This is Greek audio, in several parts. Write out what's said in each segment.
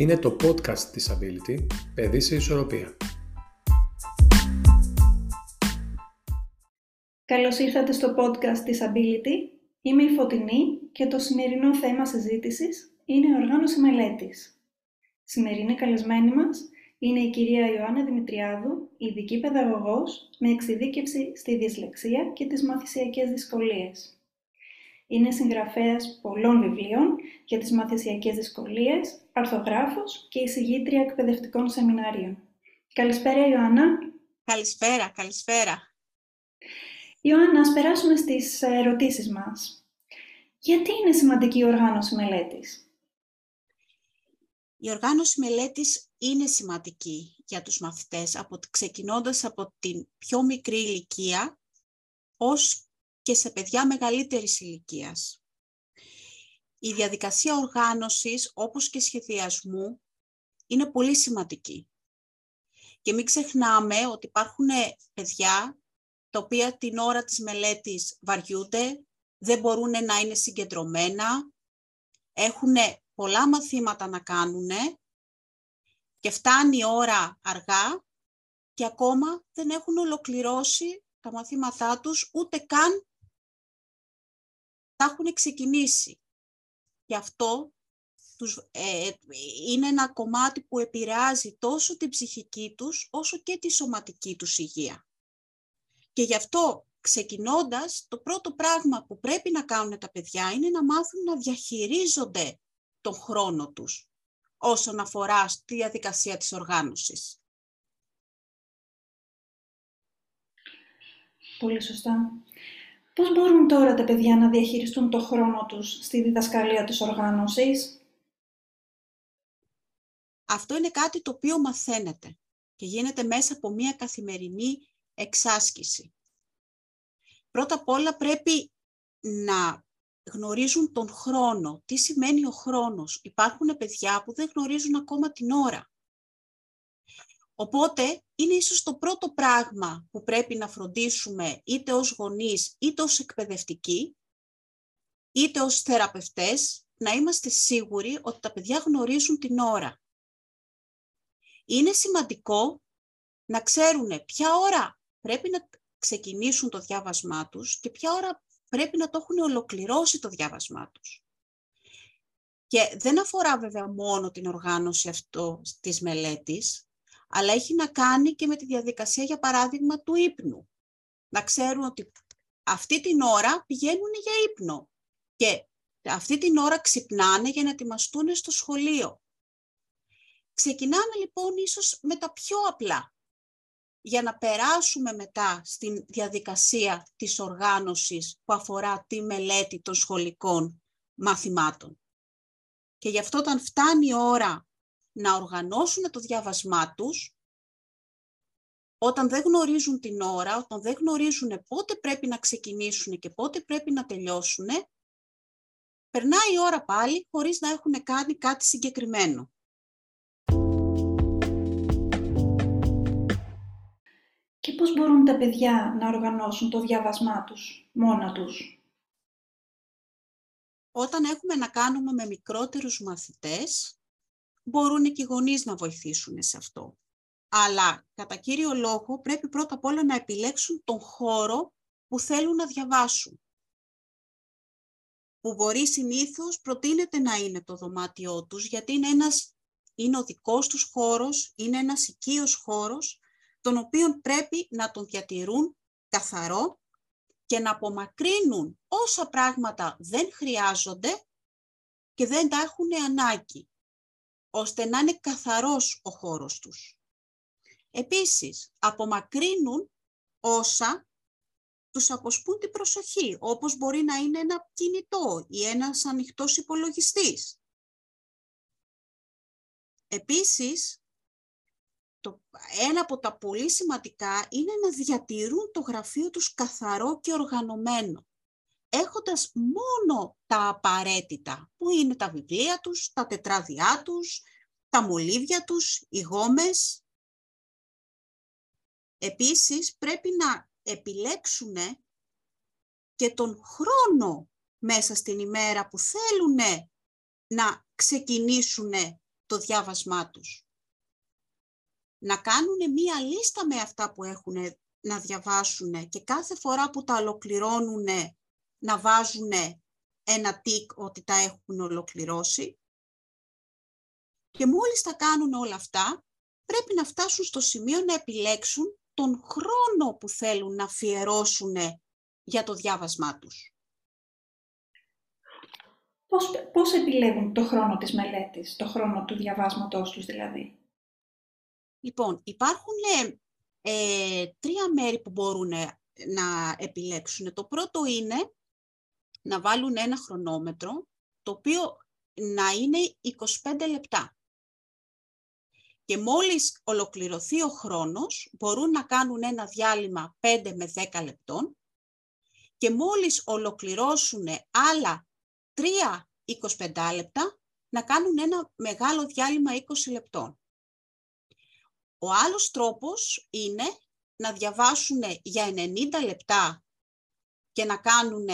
Είναι το podcast της Ability «Παιδί σε ισορροπία». Καλώς ήρθατε στο podcast της Ability. Είμαι η Φωτεινή και το σημερινό θέμα συζήτησης είναι η οργάνωση μελέτης. Σημερινή καλεσμένη μας είναι η κυρία Ιωάννα Δημητριάδου, ειδική παιδαγωγός με εξειδίκευση στη δυσλεξία και τις μαθησιακές δυσκολίες. Είναι συγγραφέας πολλών βιβλίων για τις μαθησιακές δυσκολίες, αρθογράφος και εισηγήτρια εκπαιδευτικών σεμιναρίων. Καλησπέρα Ιωάννα. Καλησπέρα, καλησπέρα. Ιωάννα, ας περάσουμε στις ερωτήσεις μας. Γιατί είναι σημαντική η οργάνωση μελέτης; Η οργάνωση μελέτης είναι σημαντική για τους μαθητές, από, ξεκινώντας από την πιο μικρή ηλικία ως και σε παιδιά μεγαλύτερης ηλικίας. Η διαδικασία οργάνωσης, όπως και σχεδιασμού, είναι πολύ σημαντική. Και μην ξεχνάμε ότι υπάρχουν παιδιά τα οποία την ώρα της μελέτης βαριούνται, δεν μπορούν να είναι συγκεντρωμένα, έχουν πολλά μαθήματα να κάνουν και φτάνει η ώρα αργά και ακόμα δεν έχουν ολοκληρώσει τα μαθήματά τους, ούτε καν τα έχουν ξεκινήσει. Και αυτό τους, ε, είναι ένα κομμάτι που επηρεάζει τόσο την ψυχική τους, όσο και τη σωματική τους υγεία. Και γι' αυτό, ξεκινώντας, το πρώτο πράγμα που πρέπει να κάνουν τα παιδιά είναι να μάθουν να διαχειρίζονται τον χρόνο τους όσον αφορά στη διαδικασία της οργάνωσης. Πολύ σωστά. Πώς μπορούν τώρα τα παιδιά να διαχειριστούν το χρόνο τους στη διδασκαλία της οργάνωσης; Αυτό είναι κάτι το οποίο μαθαίνεται και γίνεται μέσα από μια καθημερινή εξάσκηση. Πρώτα απ' όλα πρέπει να γνωρίζουν τον χρόνο. Τι σημαίνει ο χρόνος; Υπάρχουν παιδιά που δεν γνωρίζουν ακόμα την ώρα. Οπότε είναι ίσως το πρώτο πράγμα που πρέπει να φροντίσουμε είτε ως γονείς, είτε ως εκπαιδευτικοί, είτε ως θεραπευτές, να είμαστε σίγουροι ότι τα παιδιά γνωρίζουν την ώρα. Είναι σημαντικό να ξέρουν ποια ώρα πρέπει να ξεκινήσουν το διάβασμά τους και ποια ώρα πρέπει να το έχουν ολοκληρώσει το διάβασμά τους. Και δεν αφορά βέβαια μόνο την οργάνωση αυτό της μελέτης, αλλά έχει να κάνει και με τη διαδικασία, για παράδειγμα, του ύπνου. Να ξέρουν ότι αυτή την ώρα πηγαίνουν για ύπνο και αυτή την ώρα ξυπνάνε για να ετοιμαστούν στο σχολείο. Ξεκινάμε λοιπόν ίσως με τα πιο απλά, για να περάσουμε μετά στην διαδικασία της οργάνωσης που αφορά τη μελέτη των σχολικών μαθημάτων. Και γι' αυτό όταν φτάνει η ώρα να οργανώσουν το διάβασμά τους, όταν δεν γνωρίζουν την ώρα, όταν δεν γνωρίζουν πότε πρέπει να ξεκινήσουν και πότε πρέπει να τελειώσουν, περνάει η ώρα πάλι χωρίς να έχουν κάνει κάτι συγκεκριμένο. Και πώς μπορούν τα παιδιά να οργανώσουν το διάβασμά τους μόνα τους; Όταν έχουμε να κάνουμε με μικρότερους μαθητές, μπορούν και οι γονείς να βοηθήσουν σε αυτό. Αλλά κατά κύριο λόγο πρέπει πρώτα απ' όλα να επιλέξουν τον χώρο που θέλουν να διαβάσουν. Που μπορεί συνήθως προτείνεται να είναι το δωμάτιό τους, γιατί είναι, ένας, είναι ο δικός τους χώρος, είναι ένας οικείος χώρος, τον οποίο πρέπει να τον διατηρούν καθαρό και να απομακρύνουν όσα πράγματα δεν χρειάζονται και δεν τα έχουν ανάγκη ώστε να είναι καθαρός ο χώρος τους. Επίσης, απομακρύνουν όσα τους αποσπούν την προσοχή, όπως μπορεί να είναι ένα κινητό ή ένας ανοιχτός υπολογιστής. Επίσης, το, ένα από τα πολύ σημαντικά είναι να διατηρούν το γραφείο τους καθαρό και οργανωμένο έχοντας μόνο τα απαραίτητα, που είναι τα βιβλία τους, τα τετράδια τους, τα μολύβια τους, οι γόμες. Επίσης, πρέπει να επιλέξουν και τον χρόνο μέσα στην ημέρα που θέλουν να ξεκινήσουν το διάβασμά τους. Να κάνουν μία λίστα με αυτά που έχουν να διαβάσουν και κάθε φορά που τα ολοκληρώνουν να βάζουν ένα τικ ότι τα έχουν ολοκληρώσει. Και μόλις τα κάνουν όλα αυτά, πρέπει να φτάσουν στο σημείο να επιλέξουν τον χρόνο που θέλουν να αφιερώσουν για το διάβασμά τους. Πώς, πώς επιλέγουν το χρόνο της μελέτης, το χρόνο του διαβάσματός τους δηλαδή; Λοιπόν, υπάρχουν ε, τρία μέρη που μπορούν να επιλέξουν. Το πρώτο είναι να βάλουν ένα χρονόμετρο, το οποίο να είναι 25 λεπτά. Και μόλις ολοκληρωθεί ο χρόνος, μπορούν να κάνουν ένα διάλειμμα 5 με 10 λεπτών και μόλις ολοκληρώσουν άλλα 3 25 λεπτά, να κάνουν ένα μεγάλο διάλειμμα 20 λεπτών. Ο άλλος τρόπος είναι να διαβάσουν για 90 λεπτά και να κάνουν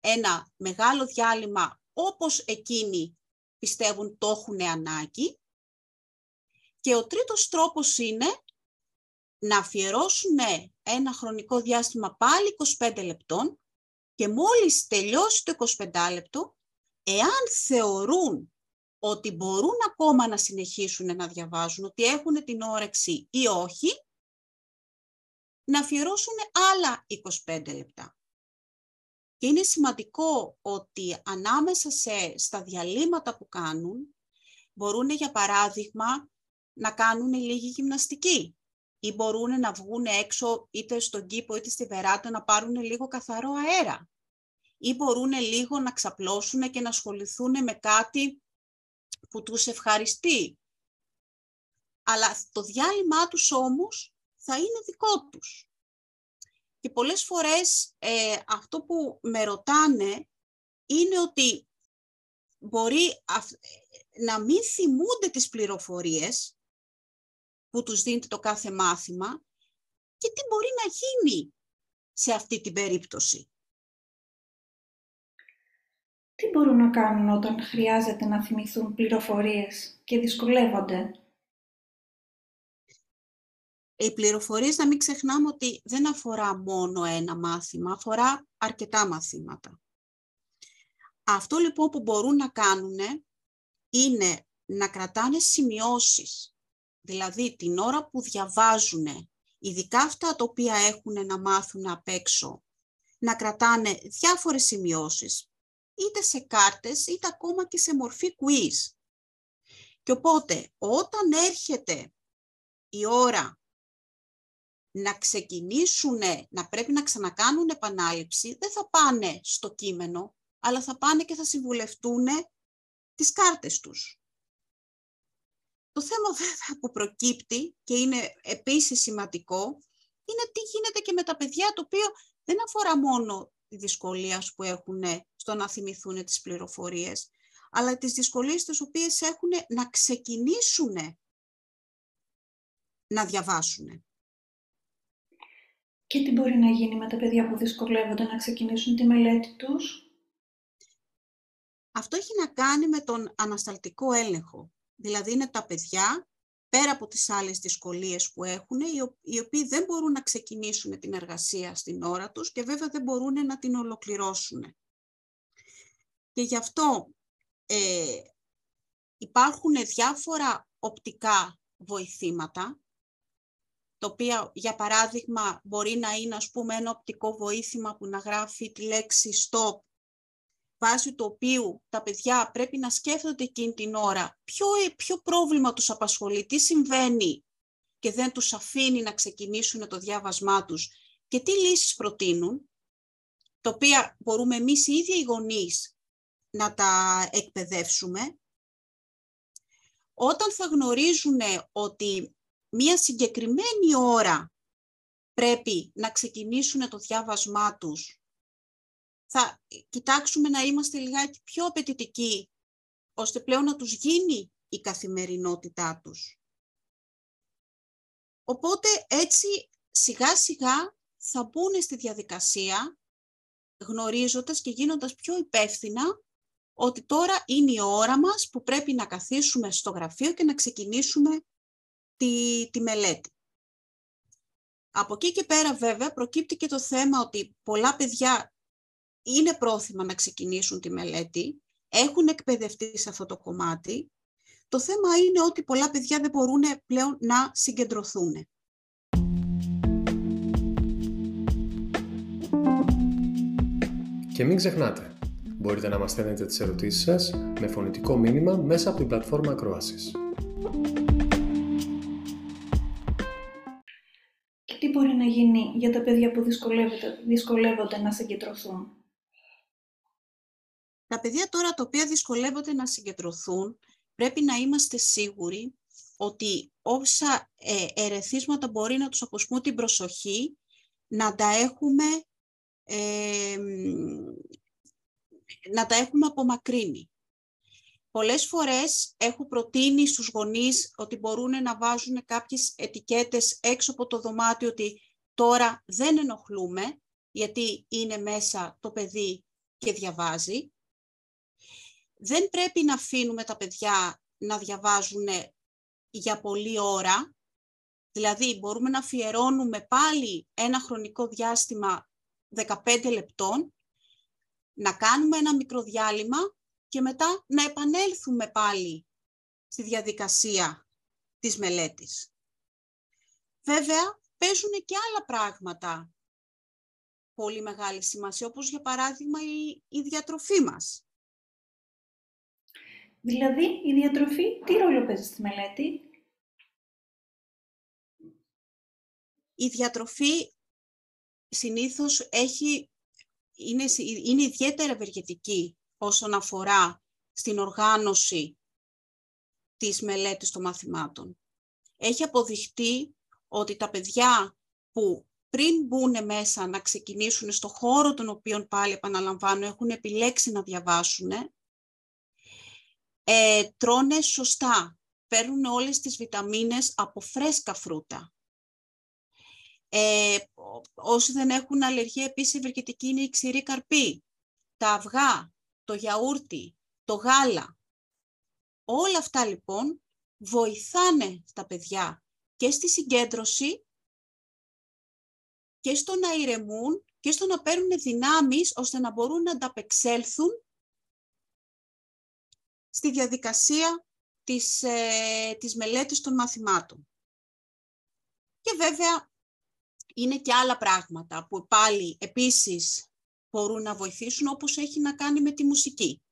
ένα μεγάλο διάλειμμα όπως εκείνοι πιστεύουν το έχουν ανάγκη. Και ο τρίτος τρόπος είναι να αφιερώσουν ένα χρονικό διάστημα πάλι 25 λεπτών και μόλις τελειώσει το 25 λεπτό, εάν θεωρούν ότι μπορούν ακόμα να συνεχίσουν να διαβάζουν, ότι έχουν την όρεξη ή όχι, να αφιερώσουν άλλα 25 λεπτά. Και είναι σημαντικό ότι ανάμεσα σε, στα διαλύματα που κάνουν, μπορούν για παράδειγμα να κάνουν λίγη γυμναστική ή μπορούν να βγουν έξω είτε στον κήπο είτε στη βεράτα να πάρουν λίγο καθαρό αέρα ή μπορούν λίγο να ξαπλώσουν και να ασχοληθούν με κάτι που τους ευχαριστεί. Αλλά το διάλειμμά τους όμως θα είναι δικό τους. Και πολλές φορές ε, αυτό που με ρωτάνε είναι ότι μπορεί να μην θυμούνται τις πληροφορίες που τους δίνεται το κάθε μάθημα και τι μπορεί να γίνει σε αυτή την περίπτωση. Τι μπορούν να κάνουν όταν χρειάζεται να θυμηθούν πληροφορίες και δυσκολεύονται; Οι πληροφορίες να μην ξεχνάμε ότι δεν αφορά μόνο ένα μάθημα, αφορά αρκετά μαθήματα. Αυτό λοιπόν που μπορούν να κάνουν είναι να κρατάνε σημειώσεις. Δηλαδή την ώρα που διαβάζουν, ειδικά αυτά τα οποία έχουν να μάθουν απ' έξω, να κρατάνε διάφορες σημειώσεις, είτε σε κάρτες, είτε ακόμα και σε μορφή quiz. Και οπότε, όταν έρχεται η ώρα να ξεκινήσουν, να πρέπει να ξανακάνουν επανάληψη, δεν θα πάνε στο κείμενο, αλλά θα πάνε και θα συμβουλευτούν τις κάρτες τους. Το θέμα βέβαια που προκύπτει και είναι επίσης σημαντικό, είναι τι γίνεται και με τα παιδιά, το οποίο δεν αφορά μόνο τη δυσκολία που έχουν στο να θυμηθούν τις πληροφορίες, αλλά τις δυσκολίες τις οποίες έχουν να ξεκινήσουν να διαβάσουν. Και τι μπορεί να γίνει με τα παιδιά που δυσκολεύονται να ξεκινήσουν τη μελέτη τους; Αυτό έχει να κάνει με τον ανασταλτικό έλεγχο. Δηλαδή είναι τα παιδιά, πέρα από τις άλλες δυσκολίες που έχουν, οι οποίοι δεν μπορούν να ξεκινήσουν την εργασία στην ώρα τους και βέβαια δεν μπορούν να την ολοκληρώσουν. Και γι' αυτό ε, υπάρχουν διάφορα οπτικά βοηθήματα, το οποίο για παράδειγμα μπορεί να είναι ας πούμε ένα οπτικό βοήθημα που να γράφει τη λέξη stop, βάσει του οποίου τα παιδιά πρέπει να σκέφτονται εκείνη την ώρα ποιο, ποιο πρόβλημα τους απασχολεί, τι συμβαίνει και δεν τους αφήνει να ξεκινήσουν το διάβασμά τους. Και τι λύσεις προτείνουν, τα οποία μπορούμε εμείς οι ίδιοι οι γονείς να τα εκπαιδεύσουμε, όταν θα γνωρίζουν ότι μία συγκεκριμένη ώρα πρέπει να ξεκινήσουν το διάβασμά τους, θα κοιτάξουμε να είμαστε λιγάκι πιο απαιτητικοί, ώστε πλέον να τους γίνει η καθημερινότητά τους. Οπότε έτσι σιγά σιγά θα μπουν στη διαδικασία γνωρίζοντας και γίνοντας πιο υπεύθυνα ότι τώρα είναι η ώρα μας που πρέπει να καθίσουμε στο γραφείο και να ξεκινήσουμε τη, τη μελέτη. Από εκεί και πέρα βέβαια προκύπτει και το θέμα ότι πολλά παιδιά είναι πρόθυμα να ξεκινήσουν τη μελέτη, έχουν εκπαιδευτεί σε αυτό το κομμάτι. Το θέμα είναι ότι πολλά παιδιά δεν μπορούν πλέον να συγκεντρωθούν. Και μην ξεχνάτε, μπορείτε να μας στέλνετε τις ερωτήσεις σας με φωνητικό μήνυμα μέσα από την πλατφόρμα ακρόασης. Να γίνει για τα παιδιά που δυσκολεύονται να συγκεντρωθούν; Τα παιδιά τώρα τα οποία δυσκολεύονται να συγκεντρωθούν, πρέπει να είμαστε σίγουροι ότι όσα ε, ερεθίσματα μπορεί να τους αποσπούν την προσοχή, να τα έχουμε, ε, να τα έχουμε απομακρύνει. Πολλές φορές έχω προτείνει στους γονείς ότι μπορούν να βάζουν κάποιες ετικέτες έξω από το δωμάτιο ότι τώρα δεν ενοχλούμε, γιατί είναι μέσα το παιδί και διαβάζει δεν πρέπει να αφήνουμε τα παιδιά να διαβάζουν για πολλή ώρα. Δηλαδή, μπορούμε να αφιερώνουμε πάλι ένα χρονικό διάστημα 15 λεπτών, να κάνουμε ένα μικρό διάλειμμα και μετά να επανέλθουμε πάλι στη διαδικασία της μελέτης. Βέβαια, παίζουν και άλλα πράγματα πολύ μεγάλη σημασία, όπως για παράδειγμα η, η διατροφή μας. Δηλαδή, η διατροφή τι ρόλο παίζει στη μελέτη; Η διατροφή συνήθως έχει, είναι, είναι ιδιαίτερα ευεργετική όσον αφορά στην οργάνωση της μελέτης των μαθημάτων. Έχει αποδειχτεί ότι τα παιδιά που πριν μπουν μέσα να ξεκινήσουν στο χώρο τον οποίο πάλι επαναλαμβάνω έχουν επιλέξει να διαβάσουν, ε, τρώνε σωστά. Παίρνουν όλες τις βιταμίνες από φρέσκα φρούτα. Ε, όσοι δεν έχουν αλλεργία, επίσης ευεργετική είναι η ξηρή καρπή, τα αυγά, το γιαούρτι, το γάλα. Όλα αυτά λοιπόν βοηθάνε τα παιδιά και στη συγκέντρωση και στο να ηρεμούν και στο να παίρνουν δυνάμεις ώστε να μπορούν να ανταπεξέλθουν στη διαδικασία της, ε, της μελέτης των μαθημάτων. Και βέβαια είναι και άλλα πράγματα που πάλι επίσης μπορούν να βοηθήσουν όπως έχει να κάνει με τη μουσική.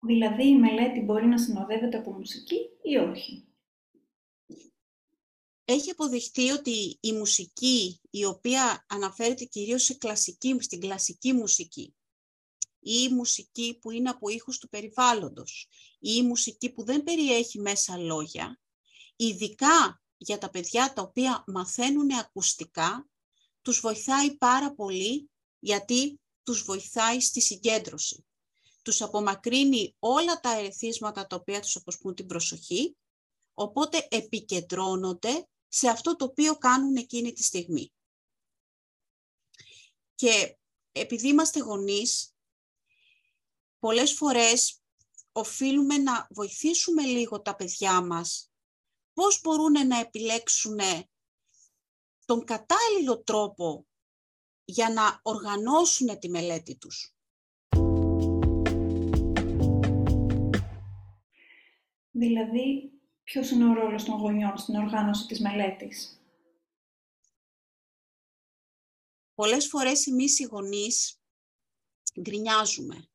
Δηλαδή η μελέτη μπορεί να συνοδεύεται από μουσική ή όχι; Έχει αποδειχτεί ότι η μουσική η οποία αναφέρεται κυρίως σε κλασική, στην κλασική μουσική ή η μουσική που είναι από ήχους του περιβάλλοντος ή η μουσική που δεν περιέχει μέσα λόγια, ειδικά για τα παιδιά τα οποία μαθαίνουν ακουστικά, τους βοηθάει πάρα πολύ γιατί τους βοηθάει στη συγκέντρωση. Τους απομακρύνει όλα τα ερεθίσματα τα οποία τους αποσπούν την προσοχή, οπότε επικεντρώνονται σε αυτό το οποίο κάνουν εκείνη τη στιγμή. Και επειδή είμαστε γονείς, πολλές φορές οφείλουμε να βοηθήσουμε λίγο τα παιδιά μας πώς μπορούν να επιλέξουν τον κατάλληλο τρόπο για να οργανώσουν τη μελέτη τους. Δηλαδή, ποιος είναι ο ρόλος των γονιών στην οργάνωση της μελέτης; Πολλές φορές εμείς οι γονείς γκρινιάζουμε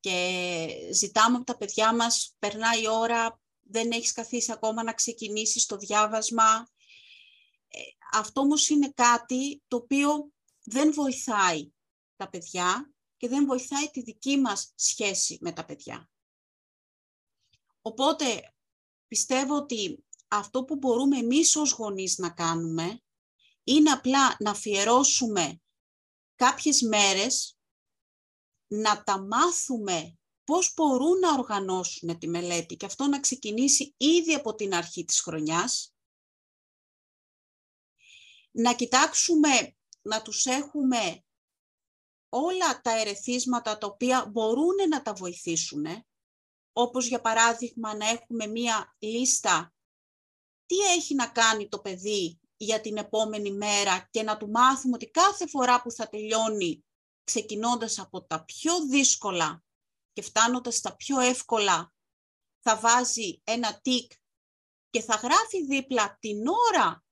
και ζητάμε από τα παιδιά μας, περνάει η ώρα, δεν έχεις καθίσει ακόμα να ξεκινήσεις το διάβασμα. Ε, αυτό όμως είναι κάτι το οποίο δεν βοηθάει τα παιδιά και δεν βοηθάει τη δική μας σχέση με τα παιδιά. Οπότε πιστεύω ότι αυτό που μπορούμε εμείς ως γονείς να κάνουμε είναι απλά να αφιερώσουμε κάποιες μέρες να τα μάθουμε πώς μπορούν να οργανώσουν τη μελέτη και αυτό να ξεκινήσει ήδη από την αρχή της χρονιάς. Να κοιτάξουμε, να τους έχουμε όλα τα ερεθίσματα τα οποία μπορούν να τα βοηθήσουν, όπως για παράδειγμα να έχουμε μία λίστα τι έχει να κάνει το παιδί για την επόμενη μέρα και να του μάθουμε ότι κάθε φορά που θα τελειώνει, ξεκινώντας από τα πιο δύσκολα και φτάνοντας στα πιο εύκολα, θα βάζει ένα τικ και θα γράφει δίπλα την ώρα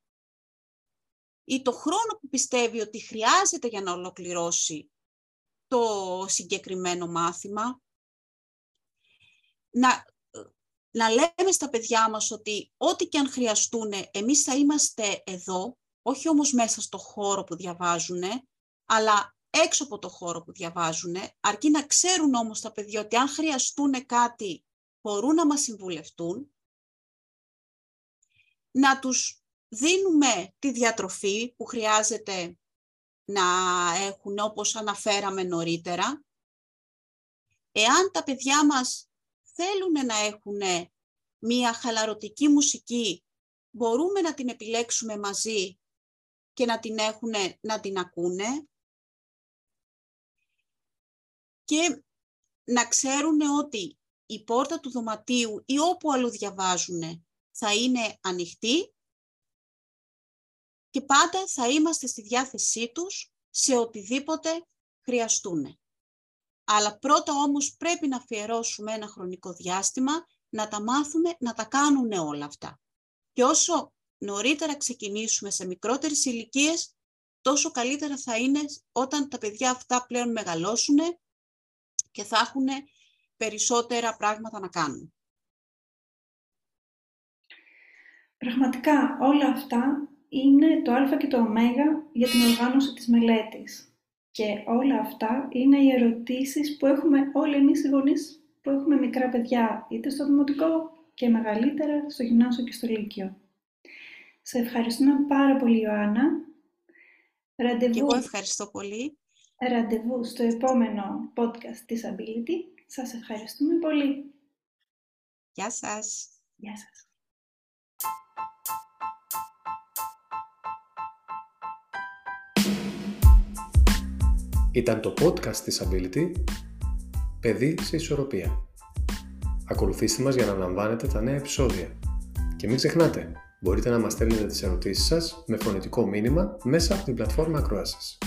ή το χρόνο που πιστεύει ότι χρειάζεται για να ολοκληρώσει το συγκεκριμένο μάθημα. Να, να λέμε στα παιδιά μας ότι ό,τι και αν χρειαστούν, εμείς θα είμαστε εδώ, όχι όμως μέσα στο χώρο που διαβάζουν, αλλά έξω από το χώρο που διαβάζουν, αρκεί να ξέρουν όμως τα παιδιά ότι αν χρειαστούν κάτι, μπορούν να μας συμβουλευτούν, να τους δίνουμε τη διατροφή που χρειάζεται να έχουν όπως αναφέραμε νωρίτερα. Εάν τα παιδιά μας θέλουν να έχουν μία χαλαρωτική μουσική, μπορούμε να την επιλέξουμε μαζί και να την έχουν να την ακούνε. Και να ξέρουν ότι η πόρτα του δωματίου ή όπου αλλού διαβάζουν θα είναι ανοιχτή και πάντα θα είμαστε στη διάθεσή τους σε οτιδήποτε χρειαστούν. Αλλά πρώτα όμως πρέπει να αφιερώσουμε ένα χρονικό διάστημα να τα μάθουμε να τα κάνουν όλα αυτά. Και όσο νωρίτερα ξεκινήσουμε σε μικρότερες ηλικίες, τόσο καλύτερα θα είναι όταν τα παιδιά αυτά πλέον μεγαλώσουν και θα έχουν περισσότερα πράγματα να κάνουν. Πραγματικά όλα αυτά είναι το α και το ω για την οργάνωση της μελέτης. Και όλα αυτά είναι οι ερωτήσεις που έχουμε όλοι εμείς οι γονείς που έχουμε μικρά παιδιά, είτε στο δημοτικό και μεγαλύτερα στο γυμνάσιο και στο λύκειο. Σε ευχαριστούμε πάρα πολύ, Ιωάννα. Ραντεβού, και εγώ ευχαριστώ πολύ. Ραντεβού στο επόμενο podcast της Ability. Σας ευχαριστούμε πολύ. Γεια σας. Γεια σας. Ήταν το podcast της Ability «Παιδί σε ισορροπία». Ακολουθήστε μας για να λαμβάνετε τα νέα επεισόδια. Και μην ξεχνάτε, μπορείτε να μας στέλνετε τις ερωτήσεις σας με φωνητικό μήνυμα μέσα από την πλατφόρμα ακροάσης.